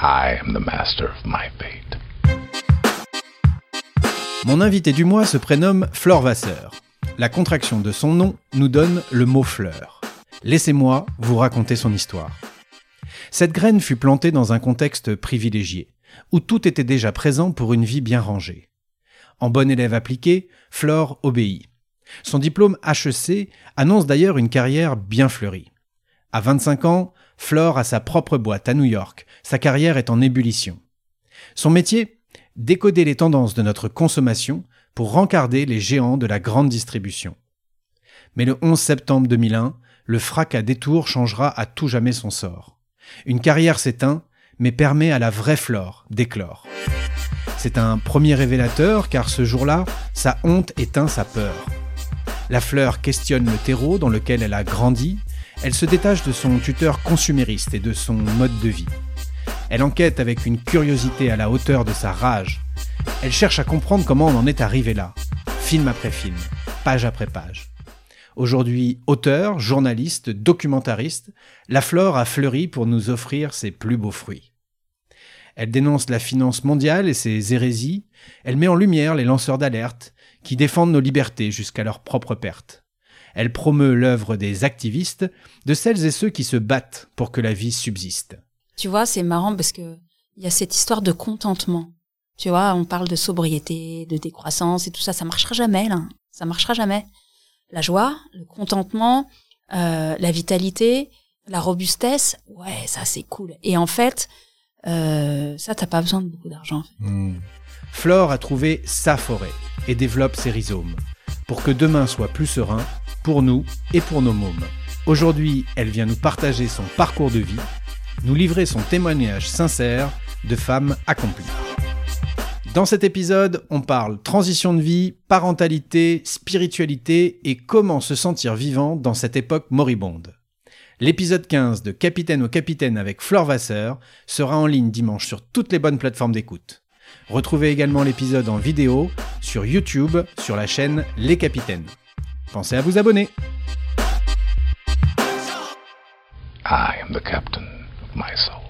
I am the master of my fate. Mon invité du mois se prénomme Flore Vasseur. La contraction de son nom nous donne le mot fleur. Laissez-moi vous raconter son histoire. Cette graine fut plantée dans un contexte privilégié, où tout était déjà présent pour une vie bien rangée. En bon élève appliqué, Flore obéit. Son diplôme HEC annonce d'ailleurs une carrière bien fleurie. À 25 ans, Flore a sa propre boîte à New York. Sa carrière est en ébullition. Son métier Décoder les tendances de notre consommation pour rencarder les géants de la grande distribution. Mais le 11 septembre 2001, le fracas détour changera à tout jamais son sort. Une carrière s'éteint, mais permet à la vraie Flore d'éclore. C'est un premier révélateur car ce jour-là, sa honte éteint sa peur. La fleur questionne le terreau dans lequel elle a grandi, elle se détache de son tuteur consumériste et de son mode de vie. Elle enquête avec une curiosité à la hauteur de sa rage. Elle cherche à comprendre comment on en est arrivé là, film après film, page après page. Aujourd'hui auteur, journaliste, documentariste, la flore a fleuri pour nous offrir ses plus beaux fruits. Elle dénonce la finance mondiale et ses hérésies, elle met en lumière les lanceurs d'alerte qui défendent nos libertés jusqu'à leur propre perte. Elle promeut l'œuvre des activistes, de celles et ceux qui se battent pour que la vie subsiste. Tu vois, c'est marrant parce que il y a cette histoire de contentement. Tu vois, on parle de sobriété, de décroissance et tout ça, ça marchera jamais là. Ça marchera jamais. La joie, le contentement, euh, la vitalité, la robustesse, ouais, ça c'est cool. Et en fait, euh, ça t'as pas besoin de beaucoup d'argent. Hmm. Flore a trouvé sa forêt et développe ses rhizomes pour que demain soit plus serein pour nous et pour nos mômes. Aujourd'hui, elle vient nous partager son parcours de vie nous livrer son témoignage sincère de femme accomplie. Dans cet épisode, on parle transition de vie, parentalité, spiritualité et comment se sentir vivant dans cette époque moribonde. L'épisode 15 de Capitaine au Capitaine avec Flore Vasseur sera en ligne dimanche sur toutes les bonnes plateformes d'écoute. Retrouvez également l'épisode en vidéo sur YouTube sur la chaîne Les Capitaines. Pensez à vous abonner. I am the captain. my soul.